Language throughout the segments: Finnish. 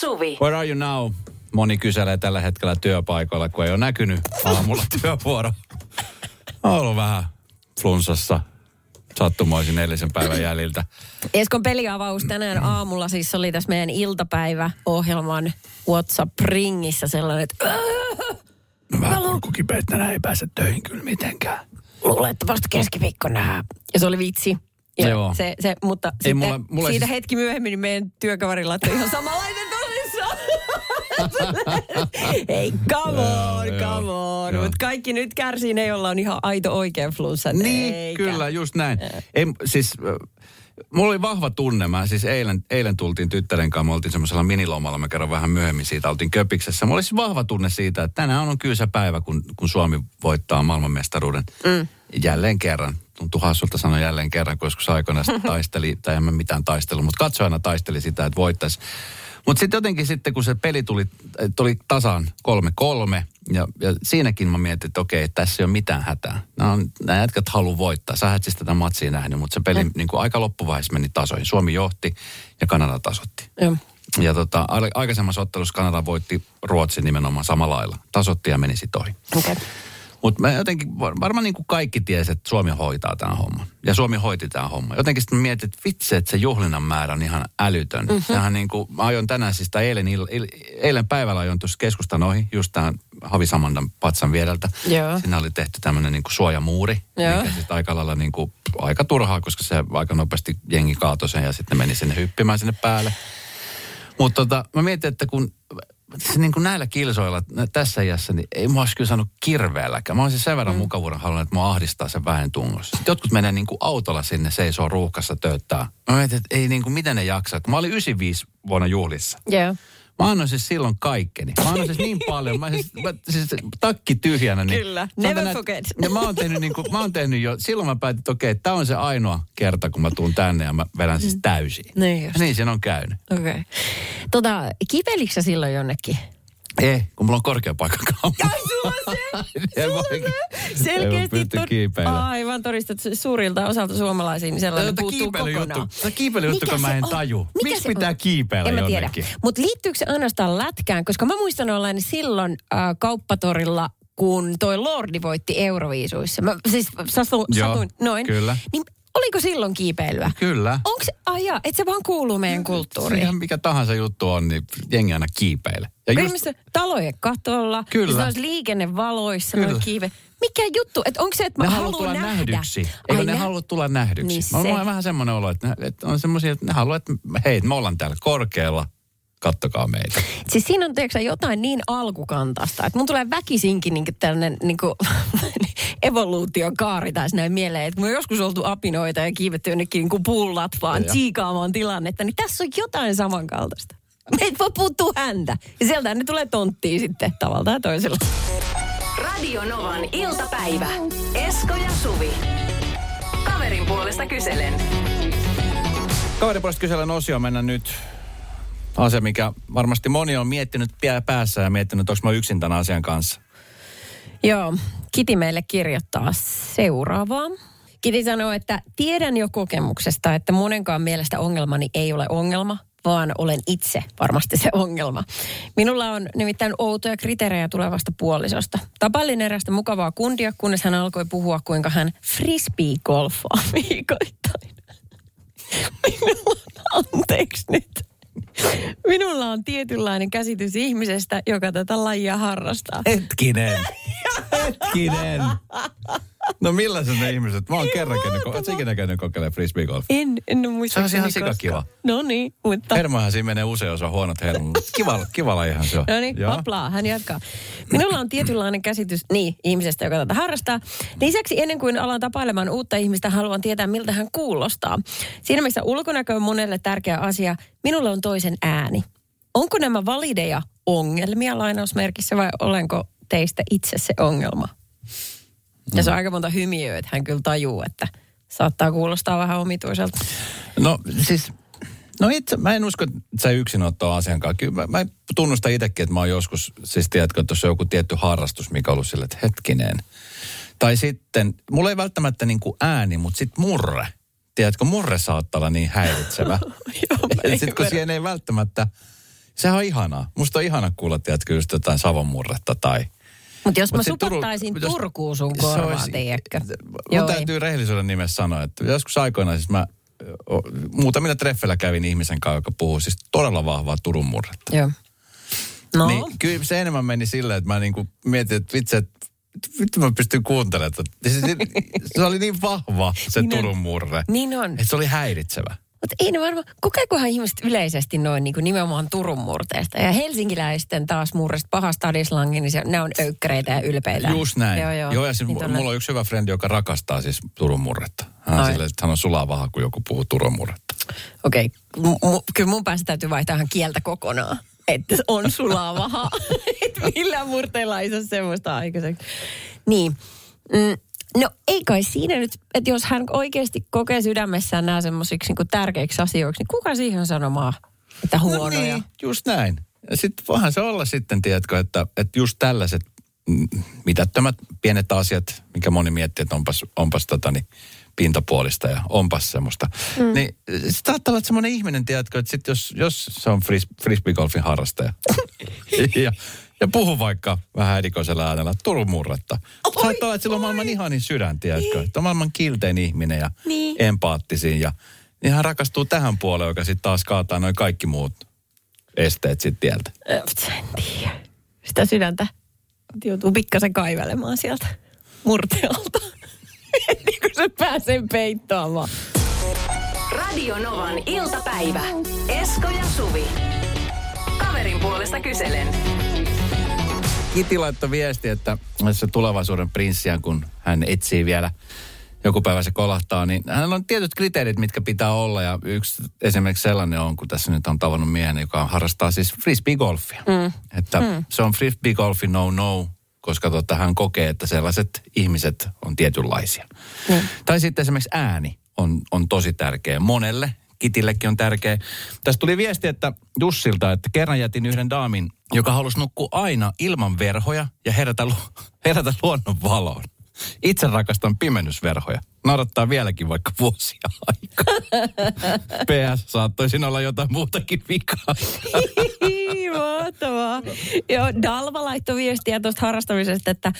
Suvi. Where are you now? Moni kyselee tällä hetkellä työpaikoilla, kun ei ole näkynyt aamulla työvuoro. On ollut vähän flunssassa sattumoisin eilisen päivän jäljiltä. Eskon peliavaus tänään aamulla siis oli tässä meidän iltapäiväohjelman WhatsApp-ringissä sellainen, että No vähän kurkukipeät tänään ei pääse töihin kyllä mitenkään. luulen, että vasta keskiviikkona. Ja se oli vitsi. Ja Joo. Se, se, mutta Ei sitten mulla- mulla siitä siis- hetki myöhemmin niin meidän työkaveri laittoi ihan samanlainen. Ei, come on, come on. Mutta kaikki nyt kärsii ne, joilla on ihan aito oikea flunssa. Niin, Eikä. kyllä, just näin. Ei, siis, mulla oli vahva tunne. Mä siis eilen, eilen tultiin tyttären kanssa, me oltiin semmoisella minilomalla, mä kerron vähän myöhemmin siitä, oltiin Köpiksessä. Mulla oli siis vahva tunne siitä, että tänään on kyllä se päivä, kun, kun Suomi voittaa maailmanmestaruuden mm. jälleen kerran. Tuntuu hassulta sanoa jälleen kerran, kun joskus aikoina sitä taisteli, tai en mä mitään taistelu, mutta katsojana taisteli sitä, että voittaisi. Mutta sitten jotenkin sitten, kun se peli tuli, tuli tasan 3-3, ja, ja siinäkin mä mietin, että okei, tässä ei ole mitään hätää. Nämä, on, nämä jätkät haluaa voittaa. Sä et siis tätä matsia nähnyt, mutta se peli niin kuin aika loppuvaiheessa meni tasoihin. Suomi johti ja Kanada tasotti. Joo. Ja tota, aikaisemmassa ottelussa Kanada voitti Ruotsin nimenomaan samalla lailla. Tasotti ja meni sitten ohi. Okay. Mutta mä jotenkin, var- varmaan niin kuin kaikki tiesi, että Suomi hoitaa tämän homman. Ja Suomi hoiti tämän homman. Jotenkin sitten mä mietin, että vitsi, että se juhlinnan määrä on ihan älytön. Mm-hmm. Sehän niin kuin, mä ajoin tänään siis, tai eilen, ill, il, eilen päivällä ajoin tuossa keskustan ohi, just tämän Havi Samandan patsan viereltä. Joo. Siinä oli tehty tämmöinen niin kuin suojamuuri, Joo. mikä sitten aika lailla niin kuin, aika turhaa, koska se aika nopeasti jengi kaatoi sen ja sitten meni sinne hyppimään sinne päälle. Mutta tota, mä mietin, että kun niin kuin näillä kilsoilla tässä iässä, niin ei mä olisi kyllä saanut kirveelläkään. Mä olisin sen verran mm. mukavuuden halunnut, että mua ahdistaa se väen tungossa. Sitten jotkut menee niin kuin autolla sinne, seisoo ruuhkassa tööttää. Mä mietin, että ei niin kuin, miten ne jaksaa. Mä olin 95 vuonna juhlissa. Joo. Mä annoin siis silloin kaikkeni. Mä annoin siis niin paljon. Mä siis, mä, siis takki tyhjänä. Niin Kyllä. Never näin, forget. Ja mä oon tehnyt, niin kuin, mä oon tehnyt jo, silloin mä päätin, että okei, tämä on se ainoa kerta, kun mä tuun tänne ja mä vedän siis täysin. Niin just. Niin siinä on käynyt. Okei. Okay. Tota, kipelikö sä silloin jonnekin? Ei, kun mulla on korkea paikka Ai sulla se! Sulla voi Selkeästi tod- aivan todistat suurilta osalta suomalaisiin, niin sellainen Tätä puuttuu kokonaan. tätä kiipeilyjuttu, Mikä kun mä se en on? taju. Mikä Miksi se pitää kiipeillä En mä tiedä. Mutta liittyykö se ainoastaan lätkään? Koska mä muistan olleen silloin äh, kauppatorilla, kun toi Lordi voitti Euroviisuissa. Mä, siis satu, Joo, satuin noin. kyllä. Niin oliko silloin kiipeilyä? Kyllä. Onko se, aja, että se vaan kuuluu meidän kulttuuriin? Ihan mikä tahansa juttu on, niin jengi aina kiipeile. Ja just, talojen katolla, Kyllä. ja se olisi liikennevaloissa, Kyllä. kiive. Mikä juttu? Että onko se, että ne mä haluaa haluan tulla nähdä? nähdyksi. Eikö ne nä- halua tulla nähdyksi? Niin Mä- se. Vähän semmoinen olo, että, ne, että on semmoisia, että ne haluaa, että hei, me ollaan täällä korkealla, kattokaa meitä. Siis siinä on tiedätkö, jotain niin alkukantasta, että mun tulee väkisinkin niin tällainen niin kuin, evoluutiokaari taas näin mieleen, että kun me on joskus oltu apinoita ja kiivetty jonnekin niin pullat vaan Joo. tsiikaamaan tilannetta, niin tässä on jotain samankaltaista. Meitä voi puuttuu häntä. Ja sieltä ne tulee tonttiin sitten tavalla tai toisella. Radio Novan iltapäivä. Esko ja Suvi. Kaverin puolesta kyselen. Kaverin puolesta kyselen osio mennä nyt asia, mikä varmasti moni on miettinyt pää- päässä ja miettinyt, onko mä yksin tämän asian kanssa. Joo, Kiti meille kirjoittaa seuraavaa. Kiti sanoo, että tiedän jo kokemuksesta, että monenkaan mielestä ongelmani ei ole ongelma, vaan olen itse varmasti se ongelma. Minulla on nimittäin outoja kriteerejä tulevasta puolisosta. Tapailin erästä mukavaa kundia, kunnes hän alkoi puhua, kuinka hän frisbee-golfaa viikoittain. Minulla anteeksi nyt. Minulla on tietynlainen käsitys ihmisestä, joka tätä lajia harrastaa. Hetkinen. Hetkinen. No millaiset ne ihmiset? Mä oon kerran käynyt, ko- ootko ikinä käynyt kokeilemaan frisbeegolf? En, en muista. Se olisi ihan sikakiva. No niin, mutta... Hermohan siinä menee usein, jos on huonot hermot. Kiva, kiva ihan se on. No niin, hoplaa, hän jatkaa. Minulla on tietynlainen käsitys, niin, ihmisestä, joka tätä harrastaa. Lisäksi ennen kuin alan tapailemaan uutta ihmistä, haluan tietää, miltä hän kuulostaa. Siinä missä ulkonäkö on monelle tärkeä asia, minulle on toisen ääni. Onko nämä valideja ongelmia lainausmerkissä vai olenko teistä itse se ongelma? Ja se on aika monta hymiöä, että hän kyllä tajuu, että saattaa kuulostaa vähän omituiselta. No siis, no itse, mä en usko, että sä yksin ottaa asian kanssa. Kyllä mä, mä tunnustan itsekin, että mä oon joskus, siis tiedätkö, että on joku tietty harrastus, mikä on ollut sille, että hetkinen. Tai sitten, mulla ei välttämättä niin kuin ääni, mutta sitten murre. Tiedätkö, murre saattaa olla niin häiritsevä. Sitten kun siihen ei välttämättä, Sehän on ihanaa. Musta on ihana kuulla, tiedätkö, just jotain savonmurretta tai... Mutta jos Mut mä supattaisin jos- Turkuun sun se korvaan, olisi- tiedätkö? Mun Joo, ei. täytyy rehellisyyden nimessä sanoa, että joskus aikoinaan siis mä muutamilla treffeillä kävin ihmisen kanssa, joka puhuu siis todella vahvaa Turun murretta. Joo. No, Niin kyllä se enemmän meni silleen, että mä niinku mietin, että vitsi, että vittu mä pystyn kuuntelemaan. Se, se, se oli niin vahva se Niin. Turun murre, niin on. että se oli häiritsevä. Mutta ei ne varmaan, kokeekohan ihmiset yleisesti noin niin kuin nimenomaan Turun murteesta. Ja helsinkiläisten taas murresta pahasta adislangi, niin se, ne on öykkäreitä ja ylpeitä. Just näin. Joo, joo. joo ja siis Niin mulla on yksi hyvä frendi, joka rakastaa siis Turun murretta. Hän silleen, että hän on sulaa vaha, kun joku puhuu Turun murretta. Okei, okay. M- m- kyllä mun päässä täytyy vaihtaa ihan kieltä kokonaan. Että on sulavaha. että millään murteella ei saa semmoista aikaiseksi. Niin. Mm, no ei kai siinä nyt, että jos hän oikeasti kokee sydämessään nämä semmoisiksi niin tärkeiksi asioiksi, niin kuka siihen sanomaan, että huonoja? No niin, just näin. Sitten voihan se olla sitten, tiedätkö, että, että just tällaiset mitättömät pienet asiat, mikä moni miettii, että onpas, onpas tota, niin, pintapuolista ja onpas semmoista. Mm. Niin saattaa olla semmoinen ihminen, tiedätkö, että sit jos, jos se on fris, frisbeegolfin harrastaja ja, ja puhu vaikka vähän erikoisella äänellä Turun murretta. Saattaa olla, että sillä on maailman ihanin sydän, tiedätkö, niin. on maailman kiltein ihminen ja Niin. empaattisin ja niin hän rakastuu tähän puoleen, joka sitten taas kaataa noin kaikki muut esteet sitten tieltä. En tiedä. Sitä sydäntä joutuu pikkasen kaivelemaan sieltä murtealta. Ennen kuin se pääsee peittoamaan. Radio Novan iltapäivä. Esko ja Suvi. Kaverin puolesta kyselen. Kiti laittoi viesti, että se tulevaisuuden prinssiä, kun hän etsii vielä joku päivä se kolahtaa, niin hänellä on tietyt kriteerit, mitkä pitää olla. Ja yksi esimerkiksi sellainen on, kun tässä nyt on tavannut miehen, joka harrastaa siis frisbee-golfia. Mm. Että mm. se on frisbee-golfi no-no, koska tota, hän kokee, että sellaiset ihmiset on tietynlaisia. Mm. Tai sitten esimerkiksi ääni on, on tosi tärkeä monelle. Kitillekin on tärkeä. Tästä tuli viesti, että Jussilta, että kerran jätin yhden daamin, joka halusi nukkua aina ilman verhoja ja herätä, lu- herätä luonnon valoon. Itse rakastan pimennysverhoja. Naurattaa vieläkin vaikka vuosia aikaa. PS, saattoisin olla jotain muutakin vikaa. Mahtavaa. Joo, Dalva laittoi viestiä tuosta harrastamisesta, että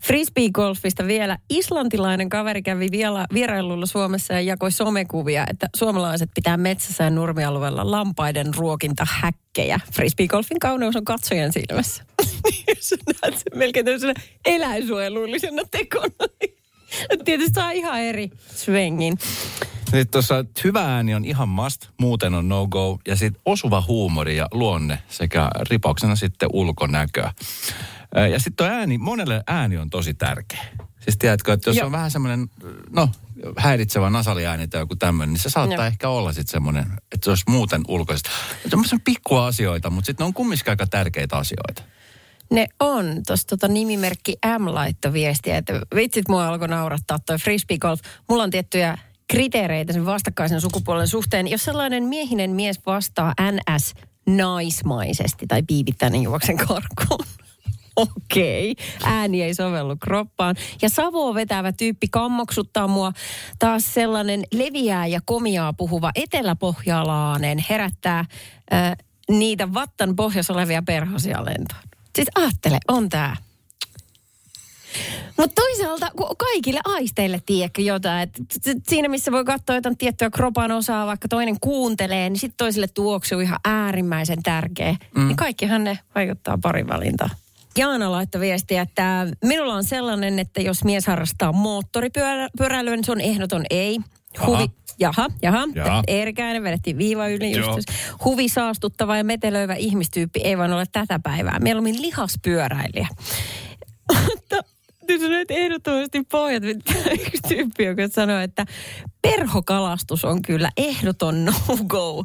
frisbee-golfista vielä islantilainen kaveri kävi vielä vierailulla Suomessa ja jakoi somekuvia, että suomalaiset pitää metsässä ja nurmialueella lampaiden ruokintahäkkejä. Frisbee-golfin kauneus on katsojan silmässä. Sä näet sen melkein tämmöisenä eläinsuojelullisena tekona. Tietysti saa ihan eri svengin. Sitten tuossa että hyvä ääni on ihan must, muuten on no go. Ja sitten osuva huumori ja luonne sekä ripauksena sitten ulkonäköä. Ää, Ja sitten tuo ääni, monelle ääni on tosi tärkeä. Siis tiedätkö, että jos Joo. on vähän semmoinen, no häiritsevä nasaliääni tai joku tämmöinen, niin se saattaa Joo. ehkä olla sitten semmoinen, että se olisi muuten ulkoisesti. Semmoisia pikkua asioita, mutta sitten ne on kumminkin aika tärkeitä asioita. Ne on. Tuossa tota nimimerkki M laittoi viestiä, että vitsit mua alkoi naurattaa toi frisbee golf. Mulla on tiettyjä kriteereitä sen vastakkaisen sukupuolen suhteen. Jos sellainen miehinen mies vastaa NS naismaisesti tai piipittää, niin juoksen karkuun. Okei, ääni ei sovellu kroppaan. Ja savoa vetävä tyyppi kammoksuttaa mua. Taas sellainen leviää ja komiaa puhuva eteläpohjalainen herättää äh, niitä vattan pohjassa olevia perhosia lentoon. Siis ajattele, on tää. Mutta toisaalta kun kaikille aisteille tiedätkö jotain, että siinä missä voi katsoa jotain tiettyä kropan osaa, vaikka toinen kuuntelee, niin sitten toiselle tuoksuu ihan äärimmäisen tärkeä. Mm. Niin kaikkihan ne vaikuttaa parin valintaan. Jaana laittoi viestiä, että minulla on sellainen, että jos mies harrastaa moottoripyöräilyä, niin se on ehdoton ei. Huvi, jaha, jaha. Jaha. Erikäinen vedettiin viiva yli just. Huvi saastuttava ja metelöivä ihmistyyppi ei vaan ole tätä päivää. Mieluummin lihaspyöräilijä. Mutta nyt on nyt ehdottomasti pohjat. Yksi tyyppi, joka sanoi, että perhokalastus on kyllä ehdoton no-go.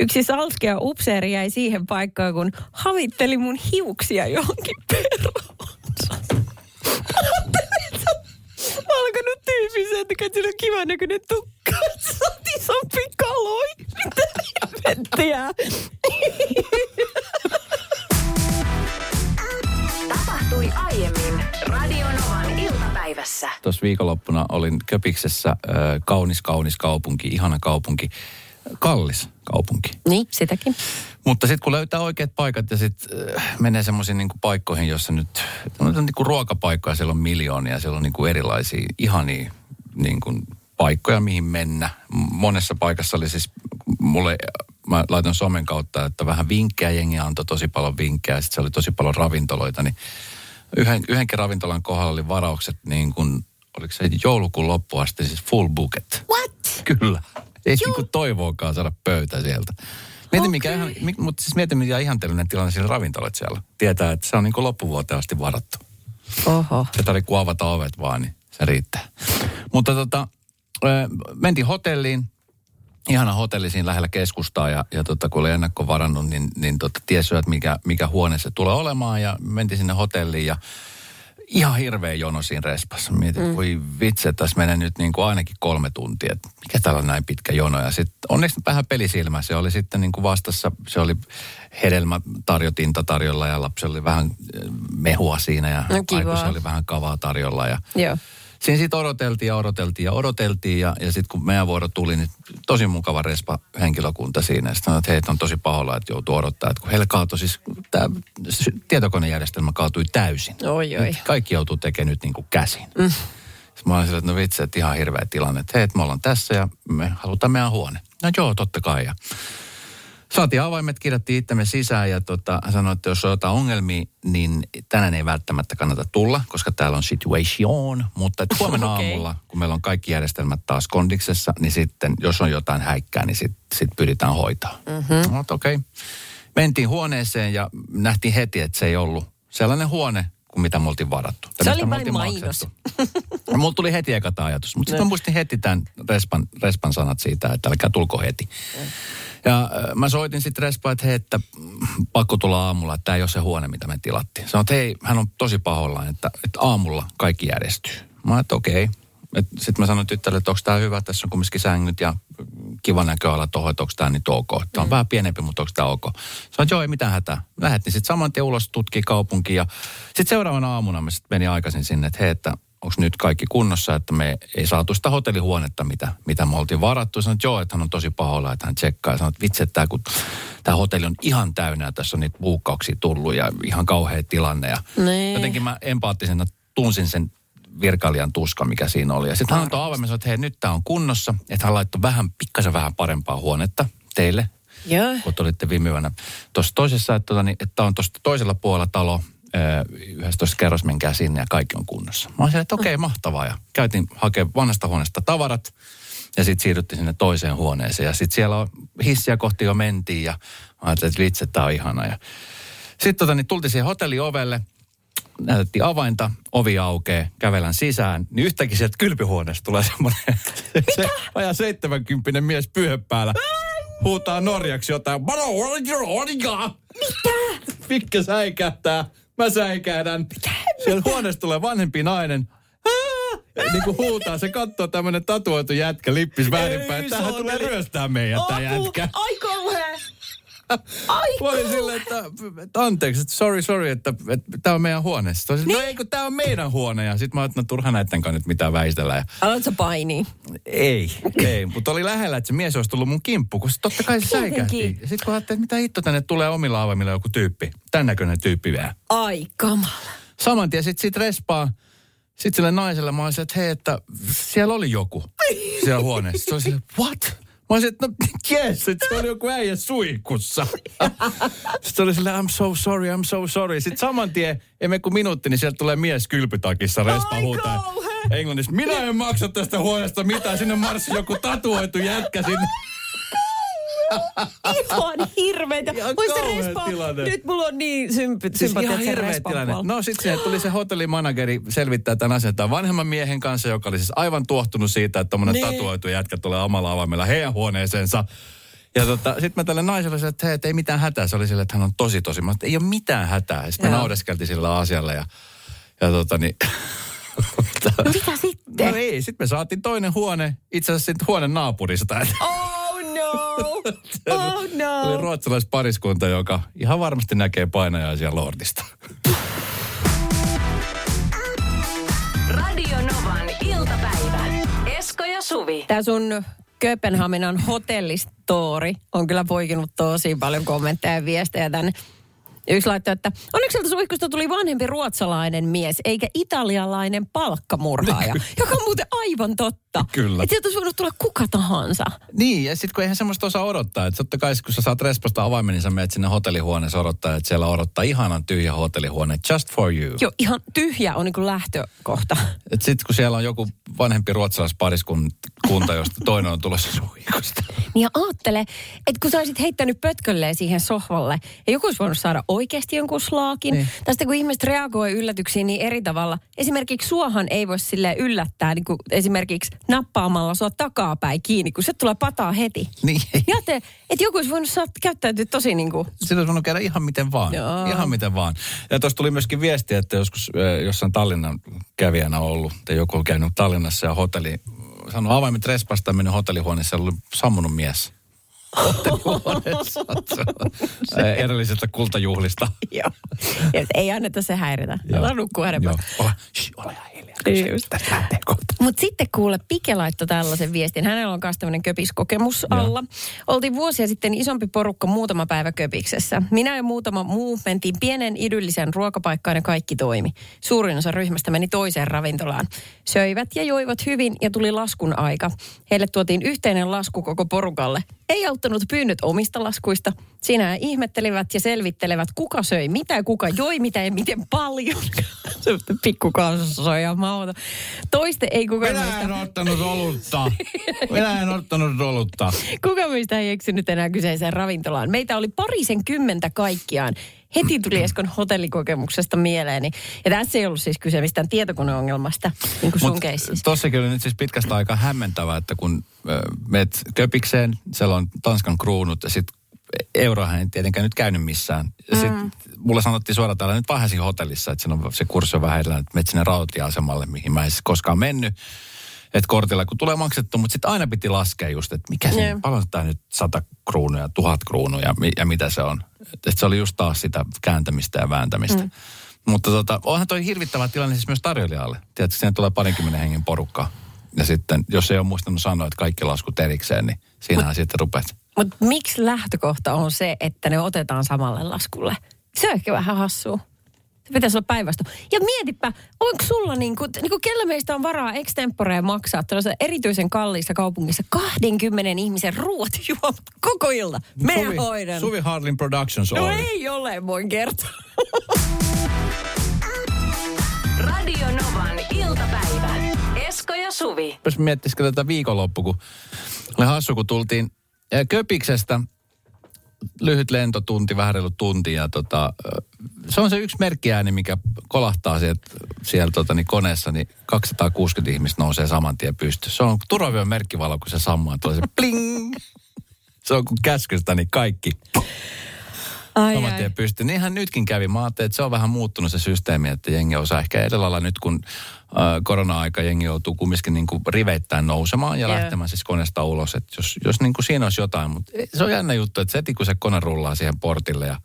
Yksi salskea upseeri jäi siihen paikkaan, kun havitteli mun hiuksia johonkin perhoonsa. Alkanut tyypin sen, että sillä on kivan näköinen tukka. Sä oot isompi kaloi. Mitä helvettiä? Tapahtui aiemmin Radio Novan iltapäivässä. Tuossa viikonloppuna olin Köpiksessä, äh, kaunis, kaunis kaupunki, ihana kaupunki. Kallis kaupunki. Niin, sitäkin. Mutta sitten kun löytää oikeat paikat ja sitten äh, menee semmoisiin niin paikkoihin, jossa nyt on niin kuin ruokapaikkoja, siellä on miljoonia, siellä on niin kuin erilaisia ihania niin kuin paikkoja, mihin mennä. Monessa paikassa oli siis, mulle, mä laitan somen kautta, että vähän vinkkejä, jengi antoi tosi paljon vinkkejä, sitten se oli tosi paljon ravintoloita, niin yhden, yhdenkin ravintolan kohdalla oli varaukset niin kuin, oliko se joulukuun loppuun asti, siis full bucket. What? Kyllä. Ei niin kuin toivoakaan saada pöytä sieltä. Mieti, mikä ihan, mutta siis mieti, mikä ihanteellinen tilanne siellä ravintolat siellä. Tietää, että se on niin kuin loppuvuoteen asti varattu. Oho. Se tarvitsee kun avata ovet vaan, niin se riittää. Mutta tota, mentiin hotelliin. Ihana hotelli siinä lähellä keskustaa ja, ja tota, kun oli ennakkovarannut, niin, niin tota, tiesi että mikä, mikä huone se tulee olemaan ja mentiin sinne hotelliin ja ihan hirveä jono siinä respassa. Mietin, mm. voi vitsi, että tässä menee nyt niin kuin ainakin kolme tuntia. Että mikä täällä on näin pitkä jono? Ja sitten onneksi vähän pelisilmä. Se oli sitten niin kuin vastassa, se oli hedelmätarjotinta tarjolla ja lapsella oli vähän eh, mehua siinä ja No aikuisella oli vähän kavaa tarjolla. Ja Joo. Siinä sitten odoteltiin ja odoteltiin ja odoteltiin ja, ja sitten kun meidän vuoro tuli, niin tosi mukava respa henkilökunta siinä. Ja sitten sanoi, että heitä on tosi pahoilla, että joutuu odottaa. Että kun heillä kaatui siis, tämä tietokonejärjestelmä kaatui täysin. Oi, oi. Nyt Kaikki joutuu tekemään nyt niin kuin käsin. Mm. Sitten mä olin sillä, että no vitsi, että ihan hirveä tilanne. Että hei, että me ollaan tässä ja me halutaan meidän huone. No joo, totta kai. Ja Saatiin avaimet, kirjattiin itsemme sisään ja tota, hän sanoi, että jos on jotain ongelmia, niin tänään ei välttämättä kannata tulla, koska täällä on situation. Mutta huomenna Okei. aamulla, kun meillä on kaikki järjestelmät taas kondiksessa, niin sitten jos on jotain häikkää, niin sitten sit pyritään hoitaa. Mm-hmm. No, okei. Okay. Mentiin huoneeseen ja nähtiin heti, että se ei ollut sellainen huone kuin mitä me oltiin varattu. Se oli vain mainos. Mulla tuli heti eka tää ajatus, mutta sitten mä muistin heti tämän Respan, Respan sanat siitä, että älkää tulko heti. Ja äh, mä soitin sitten Respaan, että hei, että mm, pakko tulla aamulla, että tämä ei ole se huone, mitä me tilattiin. Sanoin, että hei, hän on tosi pahoillaan, että, että aamulla kaikki järjestyy. Mä että okei. Sitten mä sanoin tyttärelle, että onko tämä hyvä, tässä on kumminkin sängyt ja kiva näköala tuohon, että onko tämä nyt ok. Tämä on vähän pienempi, mutta onko tämä ok. Sanoin, että joo, ei mitään hätää. Lähettiin sitten saman tien ulos tutki kaupunki ja sitten seuraavana aamuna mä sitten menin aikaisin sinne, että hei, että onko nyt kaikki kunnossa, että me ei saatu sitä hotellihuonetta, mitä, mitä me oltiin varattu. Sanoin, että joo, että hän on tosi pahoilla, että hän tsekkaa. Sanoin, että vitsi, että tämä, kun tämä hotelli on ihan täynnä ja tässä on niitä buukkauksia tullut ja ihan kauhea tilanne. Ja Niin. jotenkin mä empaattisena tunsin sen virkailijan tuska, mikä siinä oli. Ja sitten hän antoi avaimen, että hei, nyt tämä on kunnossa. Että hän laittoi vähän, pikkasen vähän parempaa huonetta teille, Joo. kun te olitte viime yönä. Tuossa toisessa, että, tota, niin, että on tuosta toisella puolella talo, yhdessä toisessa kerros, menkää sinne ja kaikki on kunnossa. Mä olin että okei, okay, mahtavaa. Ja käytiin hakemaan vanhasta huoneesta tavarat ja sitten siirryttiin sinne toiseen huoneeseen. Ja sitten siellä on hissiä kohti jo mentiin ja mä ajattelin, että vitsi, tämä on ihana. Ja sitten tota, niin tultiin siihen hotelliovelle, näytettiin avainta, ovi aukeaa, kävelän sisään, niin yhtäkkiä sieltä kylpyhuoneesta tulee semmoinen se vajaa 70 mies pyhä päällä. Huutaa norjaksi jotain. Mitä? Mikkä säikähtää? Mä säikähdän. Siellä huoneesta tulee vanhempi nainen. Niin kuin huutaa, se katsoo tämmönen tatuoitu jätkä lippis väärinpäin. Tähän tulee ryöstää meidän tää jätkä. Ai kauhea. Ai Mä olin silleen, että, että anteeksi, että sorry, sorry, että, että tämä on meidän huone. Sitten olisin, no ei, kun tämä on meidän huone. Ja sitten mä ajattelin, no turha näitten kanssa nyt mitään väistellä. Ja Aloitko painia? ei, ei. Mutta oli lähellä, että se mies olisi tullut mun kimppu, kun se totta kai se säikähti. Sitten kun ajattelin, että mitä hitto tänne tulee omilla avaimilla joku tyyppi. Tän näköinen tyyppi vielä. Ai kamala. Saman tien sitten sit respaa. Sitten sille naiselle mä olisin, että hei, että siellä oli joku siellä huoneessa. Se oli silleen, what? Mä olisin, että no yes, että se oli joku äijä suihkussa. Sitten oli silleen, I'm so sorry, I'm so sorry. Sitten saman tien, emme kuin minuutti, niin sieltä tulee mies kylpytakissa respa huutaa. Englannissa, minä en maksa tästä huoneesta mitään. Sinne marssi joku tatuoitu jätkä sinne. Ihan hirveetä. Muista kauhea respa. tilanne. Nyt mulla on niin sympy, Siis ihan hirveä tilanne. puolella. No sitten tuli se hotellimanageri selvittää tämän asian tämän vanhemman miehen kanssa, joka oli siis aivan tuohtunut siitä, että tommonen Niin. tatuoitu jätkä tulee omalla avaimella heidän huoneeseensa. Ja tota, sitten mä tälle naiselle sanoin, että hei, et ei mitään hätää. Se oli sille, että hän on tosi tosi. Mä sanoin, ei ole mitään hätää. Sitten me Joo. naudeskeltiin sillä asialla ja, ja tota niin... No mitä sitten? no ei, sitten me saatiin toinen huone, itse asiassa huone naapurista. Oh no! Oh Oli no! ruotsalaispariskunta, joka ihan varmasti näkee painajaisia Lordista. Radio Novan iltapäivä. Esko ja Suvi. Tämä sun Kööpenhaminan hotellistori on kyllä poikinut tosi paljon kommentteja ja viestejä tänne. Yksi laittoi, että onneksi sieltä suihkusta tuli vanhempi ruotsalainen mies, eikä italialainen palkkamurhaaja, joka on muuten aivan totta. Kyllä. Että sieltä olisi voinut tulla kuka tahansa. Niin, ja sitten kun eihän semmoista osaa odottaa, että totta kai kun sä saat respasta avaimen, niin sä menet sinne hotellihuoneeseen odottaa, että siellä odottaa ihanan tyhjä hotellihuone, just for you. Joo, ihan tyhjä on niin kuin lähtökohta. Sitten kun siellä on joku vanhempi ruotsalaispariskunta, josta toinen on tulossa suihkusta. Niin ja aattele, että kun sä olisit heittänyt pötkölleen siihen sohvalle, ja joku olisi voinut saada oikeasti jonkun slaakin. Niin. Tästä kun ihmiset reagoi yllätyksiin niin eri tavalla. Esimerkiksi suohan ei voi sille yllättää, niin kuin esimerkiksi nappaamalla sua takapäin kiinni, kun se tulee pataa heti. Niin. Ja te, että joku olisi voinut saat käyttäytyä tosi niin kuin, Siinä olisi voinut käydä ihan miten vaan. Joo. Ihan miten vaan. Ja tuossa tuli myöskin viesti, että joskus äh, jossain Tallinnan kävijänä ollut, tai joku on käynyt Tallinnassa ja hotelli, sanoi avaimet respasta mennyt hotellihuoneessa, oli sammunut mies. Hotellihuoneessa. Äh, Edellisestä kultajuhlista. joo. Ei anneta se häiritä. Älä nukkua. Joo. Ole, shh, ole hiljaa. Mutta sitten kuule, Pike laittoi tällaisen viestin. Hänellä on myös tämmöinen köpiskokemus alla. Oltiin vuosia sitten isompi porukka muutama päivä köpiksessä. Minä ja muutama muu mentiin pienen idyllisen ruokapaikkaan ja kaikki toimi. Suurin osa ryhmästä meni toiseen ravintolaan. Söivät ja joivat hyvin ja tuli laskun aika. Heille tuotiin yhteinen lasku koko porukalle. Ei auttanut pyynnöt omista laskuista. Siinä ihmettelivät ja selvittelevät, kuka söi mitä, kuka joi mitä ja miten paljon. Semmoista pikkukansassa on ihan mahdoton. Toiste ei kukaan Minä en ottanut olutta. Minä en ottanut olutta. kuka meistä ei eksynyt enää kyseiseen ravintolaan. Meitä oli parisen kymmentä kaikkiaan. Heti tuli Eskon hotellikokemuksesta mieleeni. Ja tässä ei ollut siis kyse mistään tietokoneongelmasta, niin kuin sun tossakin oli nyt siis pitkästä aikaa hämmentävää, että kun ö, meet köpikseen, siellä on Tanskan kruunut ja sitten eurohan ei tietenkään nyt käynyt missään. Ja sit mulle sanottiin suoraan täällä nyt Vahasin hotellissa, että on se kurssi on vähän että menet sinne rautatieasemalle, mihin mä en siis koskaan mennyt. Että kortilla kun tulee maksettu, mutta sitten aina piti laskea just, että mikä se, paljon tämä nyt sata kruunuja, tuhat kruunuja ja mitä se on. Että se oli just taas sitä kääntämistä ja vääntämistä. Mm. Mutta tota, onhan toi hirvittävä tilanne siis myös tarjoilijalle. Tiedätkö, siinä tulee parinkymmenen hengen porukka. Ja sitten, jos ei ole muistanut sanoa, että kaikki laskut erikseen, niin siinähän sitten rupeat. Mutta miksi lähtökohta on se, että ne otetaan samalle laskulle? Se on ehkä vähän hassua. Se pitäisi olla päinvastoin. Ja mietipä, onko sulla niinku, niinku kellä meistä on varaa extemporea maksaa tällaisessa erityisen kalliissa kaupungissa 20 ihmisen ruoat juomat koko ilta? Minä Suvi, hoidan. Suvi Harlin Productions no Oy. ei ole, voin kertoa. Radio Novan iltapäivä. Esko ja Suvi. Jos miettisikö tätä viikonloppu, kun oli hassu, kun tultiin Köpiksestä, lyhyt lentotunti, vähän reilu tunti, ja tota, se on se yksi merkkiääni, mikä kolahtaa sieltä, siellä tota, niin koneessa, niin 260 ihmistä nousee saman tien pystyyn. Se on turvavyön merkkivalo, kun se sammuu, tulee se pling. Se on kuin käskystä, niin kaikki Ai, saman tien pystyyn. Niinhän nytkin kävi. Mä ajattelin, että se on vähän muuttunut se systeemi, että jengi osaa ehkä edellä nyt, kun äh, korona-aika jengi joutuu kumminkin niin kuin riveittäin nousemaan ja Joo. lähtemään siis koneesta ulos. Että jos, jos niin kuin siinä olisi jotain, mutta se on jännä juttu, että se kun se kone rullaa siihen portille ja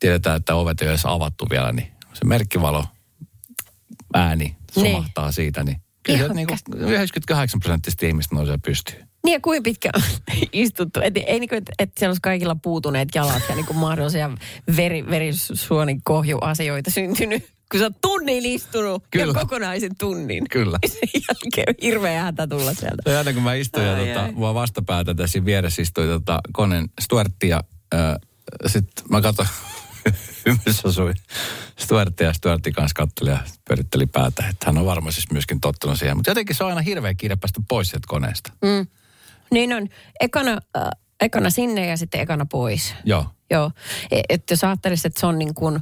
tiedetään, että ovet ei ole edes avattu vielä, niin se merkkivalo ääni sumahtaa siitä, niin kyllä Ihan niin kuin 98 prosenttisesti ihmistä nousee pystyyn. Niin ja kuinka pitkä on istuttu? Et, ei niin kuin, että et siellä olisi kaikilla puutuneet jalat ja niin kuin mahdollisia veri, verisuonikohjuasioita syntynyt. Kun sä oot tunnin istunut Kyllä. ja kokonaisen tunnin. Kyllä. Sen jälkeen hirveä hätä tulla sieltä. Se aina kun mä istuin ja Ai, tota, ai. mua vastapäätä tässä vieressä istui tota, koneen Stuartti ja äh, sitten mä katsoin, yhdessä asui Stuartti ja Stuartti kanssa katteli ja pyöritteli päätä, että hän on varmaan siis myöskin tottunut siihen. Mutta jotenkin se on aina hirveä kiire päästä pois sieltä koneesta. Mm. Niin on. Ekana, äh, ekana sinne ja sitten ekana pois. Joo. Joo. E- Että jos ajattelisit, että se on niin kuin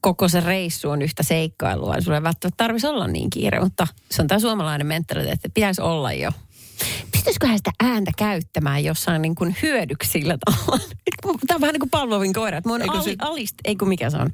koko se reissu on yhtä seikkailua, niin sulla ei välttämättä tarvitsisi olla niin kiire, mutta se on tämä suomalainen mentaliteetti, että pitäisi olla jo. Pystyisiköhän sitä ääntä käyttämään jossain niin kuin hyödyksi sillä tavalla? Tämä on vähän niin kuin palvovin koira, että me on Eikö ali, se- alist, ei kun mikä se on,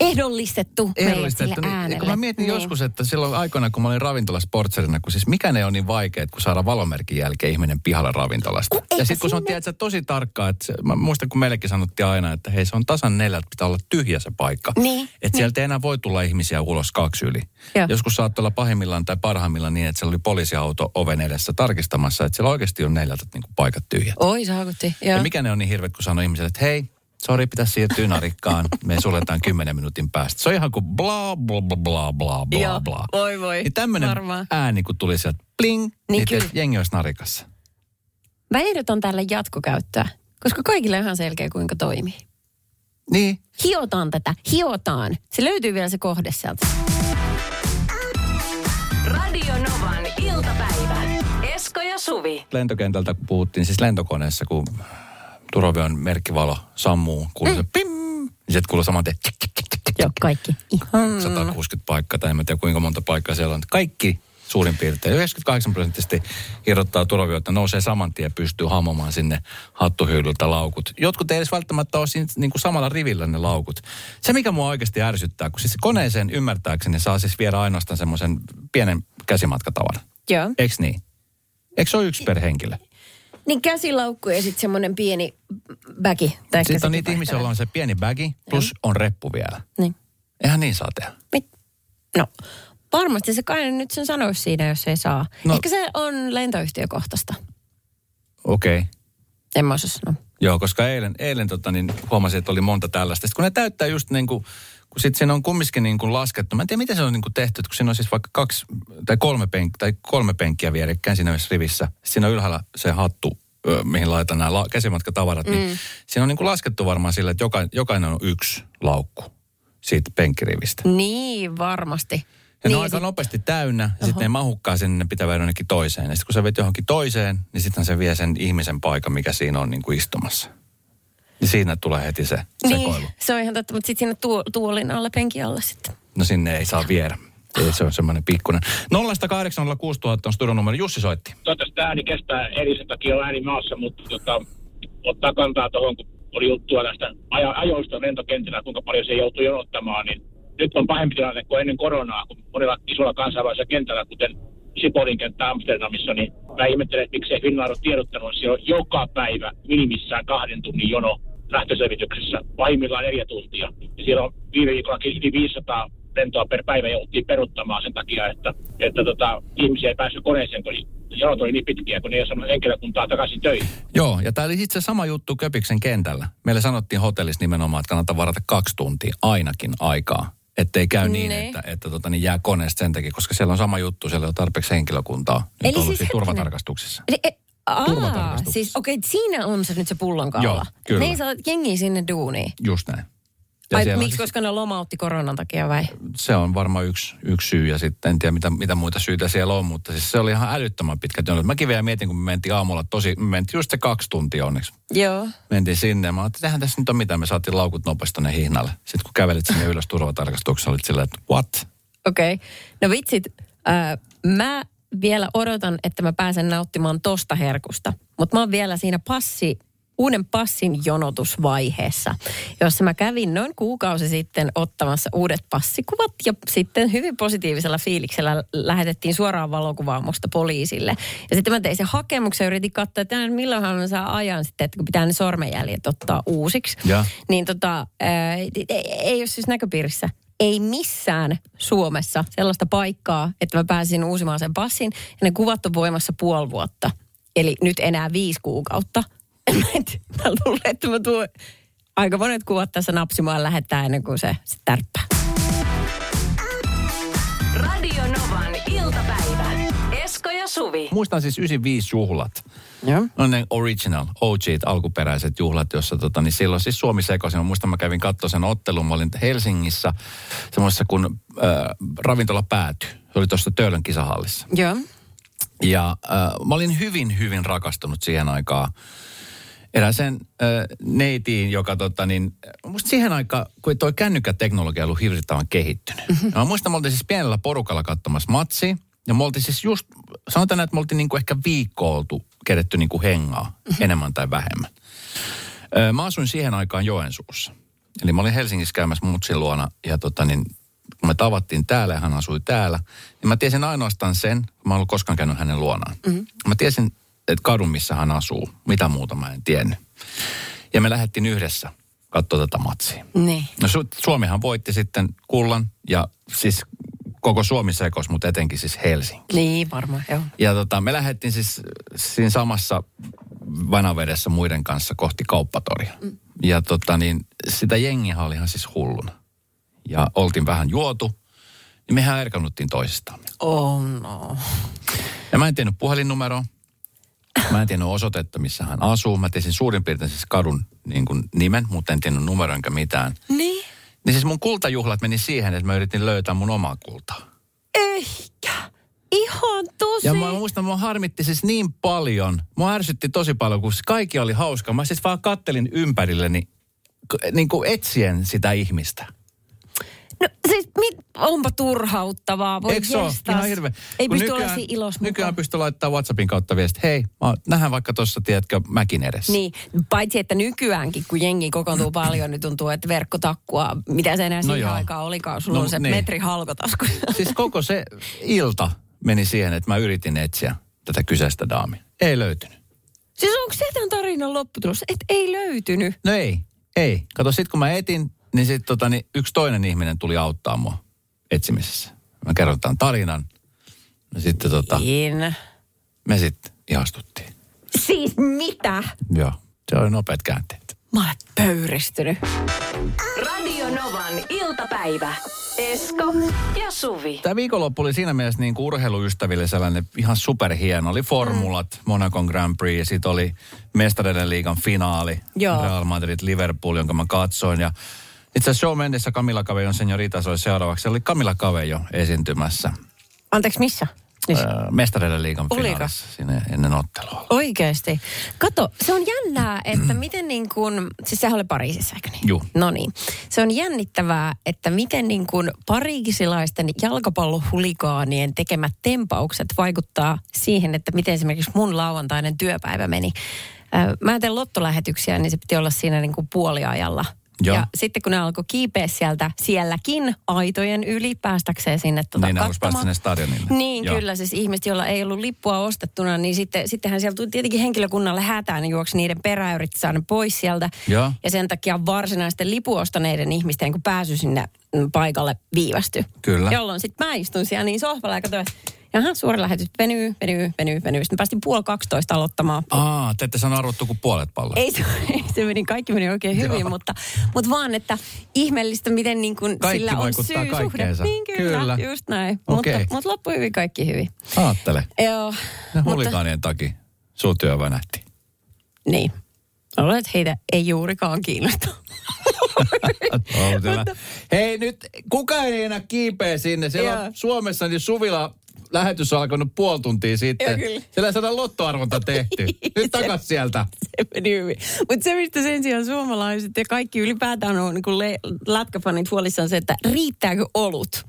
ehdollistettu, meille sille Niin, äänelle. kun mä mietin Niin. joskus, että silloin aikoina, kun mä olin ravintolasportserina, kun siis mikään ei ole niin vaikea, kun saada valomerkin jälkeen ihminen pihalle ravintolasta. Kun ja sitten kun se on sinne- tiedätkö, tosi tarkkaa, että se, mä muistan, kun meillekin sanottiin aina, että hei se on tasan neljältä, pitää olla tyhjä se paikka. Niin, Että niin. sieltä ei enää voi tulla ihmisiä ulos kaksi yli. Joo. Joskus saattoi olla pahimmillaan tai parhaimmillaan niin, että siellä oli poliisiauto oven edessä tarkistaa istumassa, että siellä oikeasti on neljältä niin kuin paikat tyhjät. Oi saakutti, Ja mikä ne on niin hirveet, kun sanoo ihmiselle, että hei, sori, pitäisi siirtyä narikkaan. Me suljetaan kymmenen minuutin päästä. Se on ihan kuin bla bla bla bla bla bla Joo, bla. voi voi, Niin tämmöinen varmaan. ääni, kun tuli sieltä pling, niin, niin kyllä. jengi olisi narikassa. Mä ehdotan tälle jatkokäyttöä, koska kaikille on ihan selkeä, kuinka toimii. Niin, Hiotaan tätä, hiotaan. Se löytyy vielä se kohde sieltä. Radio Novan iltapäivä. Ja Suvi. lentokentältä puhuttiin, siis lentokoneessa, kun turvavyön merkkivalo sammuu, kuuluu Mm. se pim, ja sitten kuuluu saman tien Joo, kaikki. Ihan. 160 paikkaa, tai en tiedä kuinka monta paikkaa siellä on. Kaikki suurin piirtein 98 prosenttisesti irrottaa turvavyötä, nousee saman tien, pystyy hammomaan sinne hattuhyylyltä laukut. Jotkut ei edes välttämättä ole siinä niin kuin samalla rivillä ne laukut. Se, mikä mua oikeasti ärsyttää, kun siis koneeseen ymmärtääkseni saa siis viedä ainoastaan semmoisen pienen käsimatkatavaran. Joo. Eiks niin? Eikö se ole yksi per henkilö? Niin käsilaukku ja sitten semmoinen pieni bäki. Ehkä Sitten on niitä ihmisiä, joilla on se pieni bagi, plus on reppu vielä. Niin. Eihän niin saa tehdä. Mit? No, varmasti se kai nyt sen sanoisi siinä, jos ei saa. No. Ehkä se on lentoyhtiökohtaista. Okei. Okay. En mä osaa sanoa. Joo, koska eilen, eilen tota, niin huomasin, että oli monta tällaista. Sitten kun ne täyttää just niin kuin, kun sitten siinä on kumminkin niin kuin laskettu. Mä en tiedä, miten se on niin kuin tehty, että kun siinä on siis vaikka kaksi tai kolme, penk, tai kolme penkkiä vierekkäin siinä rivissä. Siinä on ylhäällä se hattu, mihin laitan nämä la- käsimatkatavarat. Mm. Niin siinä on niin kuin laskettu varmaan sillä, että joka, jokainen on yksi laukku siitä penkkirivistä. Niin, varmasti. Ja niin, ne on aika nopeasti täynnä, ja sitten ne ei mahukkaan sinne, ne pitää viedä jonnekin toiseen. Ja sitten kun sä vet johonkin toiseen, niin sitten se vie sen ihmisen paikan, mikä siinä on niin kuin istumassa. Niin siinä tulee heti se sekoilu. niin, se on ihan totta, mutta sitten sinne tuo, tuolin alle, penkin alle sitten. No sinne ei saa viedä. Ei, se on semmoinen pikkuinen. 0806000 on studion numero. Jussi soitti. toivottavasti tämä ääni kestää eri sen takia on ääni maassa, mutta tota, ottaa kantaa tuohon, kun oli juttua näistä ajo- ajoista lentokentillä, kuinka paljon se joutuu jonottamaan, niin nyt on pahempi tilanne kuin ennen koronaa, kun monilla isolla kansainvälisellä kentällä, kuten Sipolin kenttä Amsterdamissa, niin mä ihmettelen, että miksei Finnair ole tiedottanut, että siellä on joka päivä minimissään kahden tunnin jono lähtöselvityksessä, pahimmillaan neljä tuntia. Ja siellä on viime viikollakin yli 500 lentoa per päivä jouttiin peruttamaan sen takia, että, että tota, ihmisiä ei päässyt koneeseen, kun jonot oli niin pitkiä, kun ne ei ole saanut henkilökuntaa takaisin töihin. Joo, ja tämä oli itse sama juttu Köpiksen kentällä. Meille sanottiin hotellissa nimenomaan, että kannattaa varata kaksi tuntia ainakin aikaa. Ettei käy niin, Niin. että, että tota, niin jää koneesta sen takia, koska siellä on sama juttu, siellä on tarpeeksi henkilökuntaa. Nyt Eli on ollut siis siis turvatarkastuksissa. Eli, e, aa, siis okei, okay, siinä on se nyt se pullonkaula. Joo, kyllä. Ne ei saa jengiä sinne duuniin. Just näin. Ja Ai, siellä on miksi, koska ne lomautti koronan takia vai? se on varmaan yksi, yksi syy ja sitten en tiedä mitä, mitä muita syitä siellä on, mutta siis se oli ihan älyttömän pitkä jonot. Mäkin vielä mietin, kun me mentiin aamulla tosi, me mentiin just se kaksi tuntia onneksi. Joo. Mentiin sinne ja mä ajattelin, että tässä nyt ole mitään, me saatiin laukut nopeasti tonne hihnalle. Sitten kun kävelit sinne ylös turvatarkastuksessa, olit silleen, että what? Okei. Okay. No vitsit, äh, mä vielä odotan, että mä pääsen nauttimaan tosta herkusta. Mutta mä oon vielä siinä passi, uuden passin jonotusvaiheessa, jossa mä kävin noin kuukausi sitten ottamassa uudet passikuvat ja sitten hyvin positiivisella fiiliksellä lähetettiin suoraan valokuvaamosta poliisille. Ja sitten mä tein sen hakemuksen ja yritin katsoa, että milloinhan mä saa ajan sitten, että kun pitää ne sormenjäljet ottaa uusiksi. Ja? Niin tota, ää, ei, ei ole siis näköpiirissä ei missään Suomessa sellaista paikkaa, että mä pääsin uusimaan sen passin. Ja ne kuvat on voimassa puoli vuotta. Eli nyt enää viisi kuukautta. Mä luulen, että mä tuon aika monet kuvat tässä napsimaan lähettää ennen kuin se, se tärppää. Radio Novan ja Suvi. Muistan siis 95 juhlat. Joo. No ne original, OG, alkuperäiset juhlat, jossa tota, niin silloin siis Suomi sekosi. Mä muistan, mä kävin katsoa sen ottelun. Mä olin Helsingissä semmoisessa, kun äh, ravintola päätyi. Se oli tuossa Töölön kisahallissa. Joo. Ja äh, mä olin hyvin, hyvin rakastunut siihen aikaan erääseen äh, neitiin, joka tota niin, musta siihen aikaan, kun toi kännykkäteknologia oli hirvittävän kehittynyt. Mm-hmm. Mä muistan, me oltiin siis pienellä porukalla katsomassa matsia. Ja me oltiin siis just, sanotaan, että me oltiin niinku ehkä viikko oltu kedetty niinku hengaa, mm-hmm. enemmän tai vähemmän. Mä asuin siihen aikaan Joensuussa. Eli mä olin Helsingissä käymässä mutsin luona ja tota niin, kun me tavattiin täällä ja hän asui täällä, niin mä tiesin ainoastaan sen, kun mä en ollut koskaan käynyt hänen luonaan. Mm-hmm. Mä tiesin, että kadun, missä hän asuu. Mitä muuta mä en tiennyt. Ja me lähdettiin yhdessä katsoa tätä matsia. Niin. No Su- Suomihan voitti sitten kullan ja siis koko Suomi sekos, mutta etenkin siis Helsinki. Niin, varmaan, joo. Ja tota, me lähdettiin siis siinä samassa vanavedessä muiden kanssa kohti kauppatoria. Mm. Ja tota niin, sitä jengiä oli ihan siis hulluna. Ja oltiin vähän juotu, niin mehän erkannuttiin toisistamme. Oh no. Ja mä en tiennyt puhelinnumeroa. Mä en tiennyt osoitetta, missä hän asuu. Mä tiesin suurin piirtein siis kadun niin kuin nimen, mutta en tiennyt numeroa enkä mitään. Niin? Niin siis mun kultajuhlat meni siihen, että mä yritin löytää mun omaa kultaa. Eikä. Ihan tosi. Ja mä muistan, mua harmitti siis niin paljon. Mua ärsytti tosi paljon, kun kaikki oli hauska. Mä siis vaan kattelin ympärilleni niin kuin etsien sitä ihmistä. No siis mit, onpa turhauttavaa, voi Eikö. Ihan hirveä. Ei Kun pysty olla siinä ilossa Nykyään pystyy laittamaan WhatsAppin kautta viesti, hei, mä nähdään vaikka tuossa, tiedätkö, mäkin edessä. Niin, paitsi että nykyäänkin, kun jengi kokoontuu paljon, niin tuntuu, että verkkotakkua, mitä se enää No siihen aikaan olikaan, sulla No, on se niin. metri halkotasku. Siis koko se ilta meni siihen, että mä yritin etsiä tätä kyseistä daamia. Ei löytynyt. siis onko se tämän tarinan lopputulos, että ei löytynyt? No ei, ei. Kato, sit kun mä etin, niin sit tota, niin yksi toinen ihminen tuli auttaa mua etsimisessä. Mä kerron tämän tarinan. No sitten tota, Niin. me sitten ihastuttiin. Siis mitä? Joo, se oli nopeat käänteet. Mä olen pöyristynyt. Radio Novan iltapäivä. Esko ja Suvi. Tämä viikonloppu oli siinä mielessä niin kuin urheiluystäville sellainen ihan superhieno. Oli formulat, mm. Monacon Grand Prix ja sitten oli Mestareiden liigan finaali. Joo. Real Madrid Liverpool, jonka mä katsoin. Ja itse asiassa Show Mendes ja Camila Cabellon seniorita oli seuraavaksi. Se oli Camila Cabello esiintymässä Anteeksi, missä? Siis. äh, Mestareiden liigan Oliko? finaalissa sinne ennen ottelua. Oikeasti. Kato, se on jännää, että miten niin kuin, siis sehän oli Pariisissa, eikö niin? Juu. No niin. Se on jännittävää, että miten niin kuin pariisilaisten jalkapallohuligaanien tekemät tempaukset vaikuttaa siihen, että miten esimerkiksi mun lauantainen työpäivä meni. Mä teen lottolähetyksiä, niin se piti olla siinä niin kuin puoliajalla. Joo. Ja sitten kun ne alkoi kiipeä sieltä sielläkin aitojen yli päästäkseen sinne tuota Niin halusi päästä katsomaan. sinne stadionille. Niin, Joo. kyllä. Siis ihmiset, joilla ei ollut lippua ostettuna, niin sitten, sittenhän siellä tuli tietenkin henkilökunnalle hätään, niin juoksi niiden perään ja yritti saada pois sieltä. Joo. Ja sen takia varsinaisten lipuostaneiden ihmisten kun pääsy sinne mm, paikalle viivästyi. Kyllä. Jolloin sitten mä istun siellä niin sohvalla ja katsoin, että jaha, suora lähetys venyy, venyy, venyy, venyy. Sitten päästiin puoli 12 aloittamaan. Aa, te ette sano arvottu kuin puolet palloa. Ei se, ei se meni, kaikki meni oikein hyvin, Joo. mutta, mutta vaan, että ihmeellistä, miten niin kuin Kaikki sillä on syy kaikkeensa. Niin kyllä, Kyllä. just näin. Okei. Mutta, mutta loppui hyvin, kaikki hyvin. Aattele. Joo. Mutta, hulikaanien takia. Sun työ vänähti. niin. Luulen, että heitä ei juurikaan kiinnosta. Hei nyt, kuka ei enää kiipeä sinne? Siellä on Suomessa niin Suvila lähetys on alkanut puoli tuntia sitten. Joo, kyllä. Siellä ei saada lottoarvonta tehty. Nyt takas sieltä. se meni hyvin. Mutta se, mistä sen sijaan suomalaiset ja kaikki ylipäätään on niin le- lätkäfanit huolissaan se, että riittääkö olut?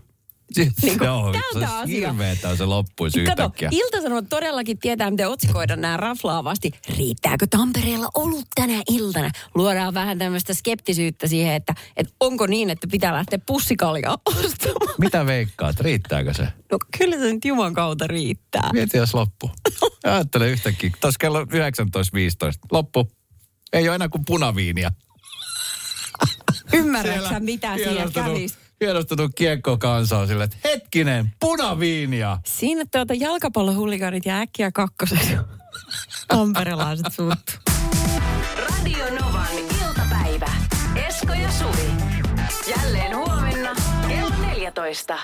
Siis, Niin kuin joo, tältä se asia. hirveetä, se loppuisi Kato, yhtäkkiä. Ilta-Sanomat todellakin tietää, miten otsikoida nämä raflaavasti. Riittääkö Tampereella olut tänä iltana? Luodaan vähän tämmöistä skeptisyyttä siihen, että, että onko niin, että pitää lähteä pussikaljaa ostamaan. Mitä veikkaat, riittääkö se? No kyllä se nyt Juman kautta riittää. Mieti, jos loppu. Ajattele yhtäkkiä, taas kello 19.15. Loppu. Ei ole enää kuin punaviinia. Ymmärrätkö mitä hienostunut- kävisi? Hienostunut kiekko kansa on silleen, että hetkinen, punaviinia. Siinä tuota jalkapallohuliganit ja äkkiä kakkosen. Tamperelaiset suuttu. Radio Novan iltapäivä. Esko ja Suvi. Jälleen huomenna kello 14.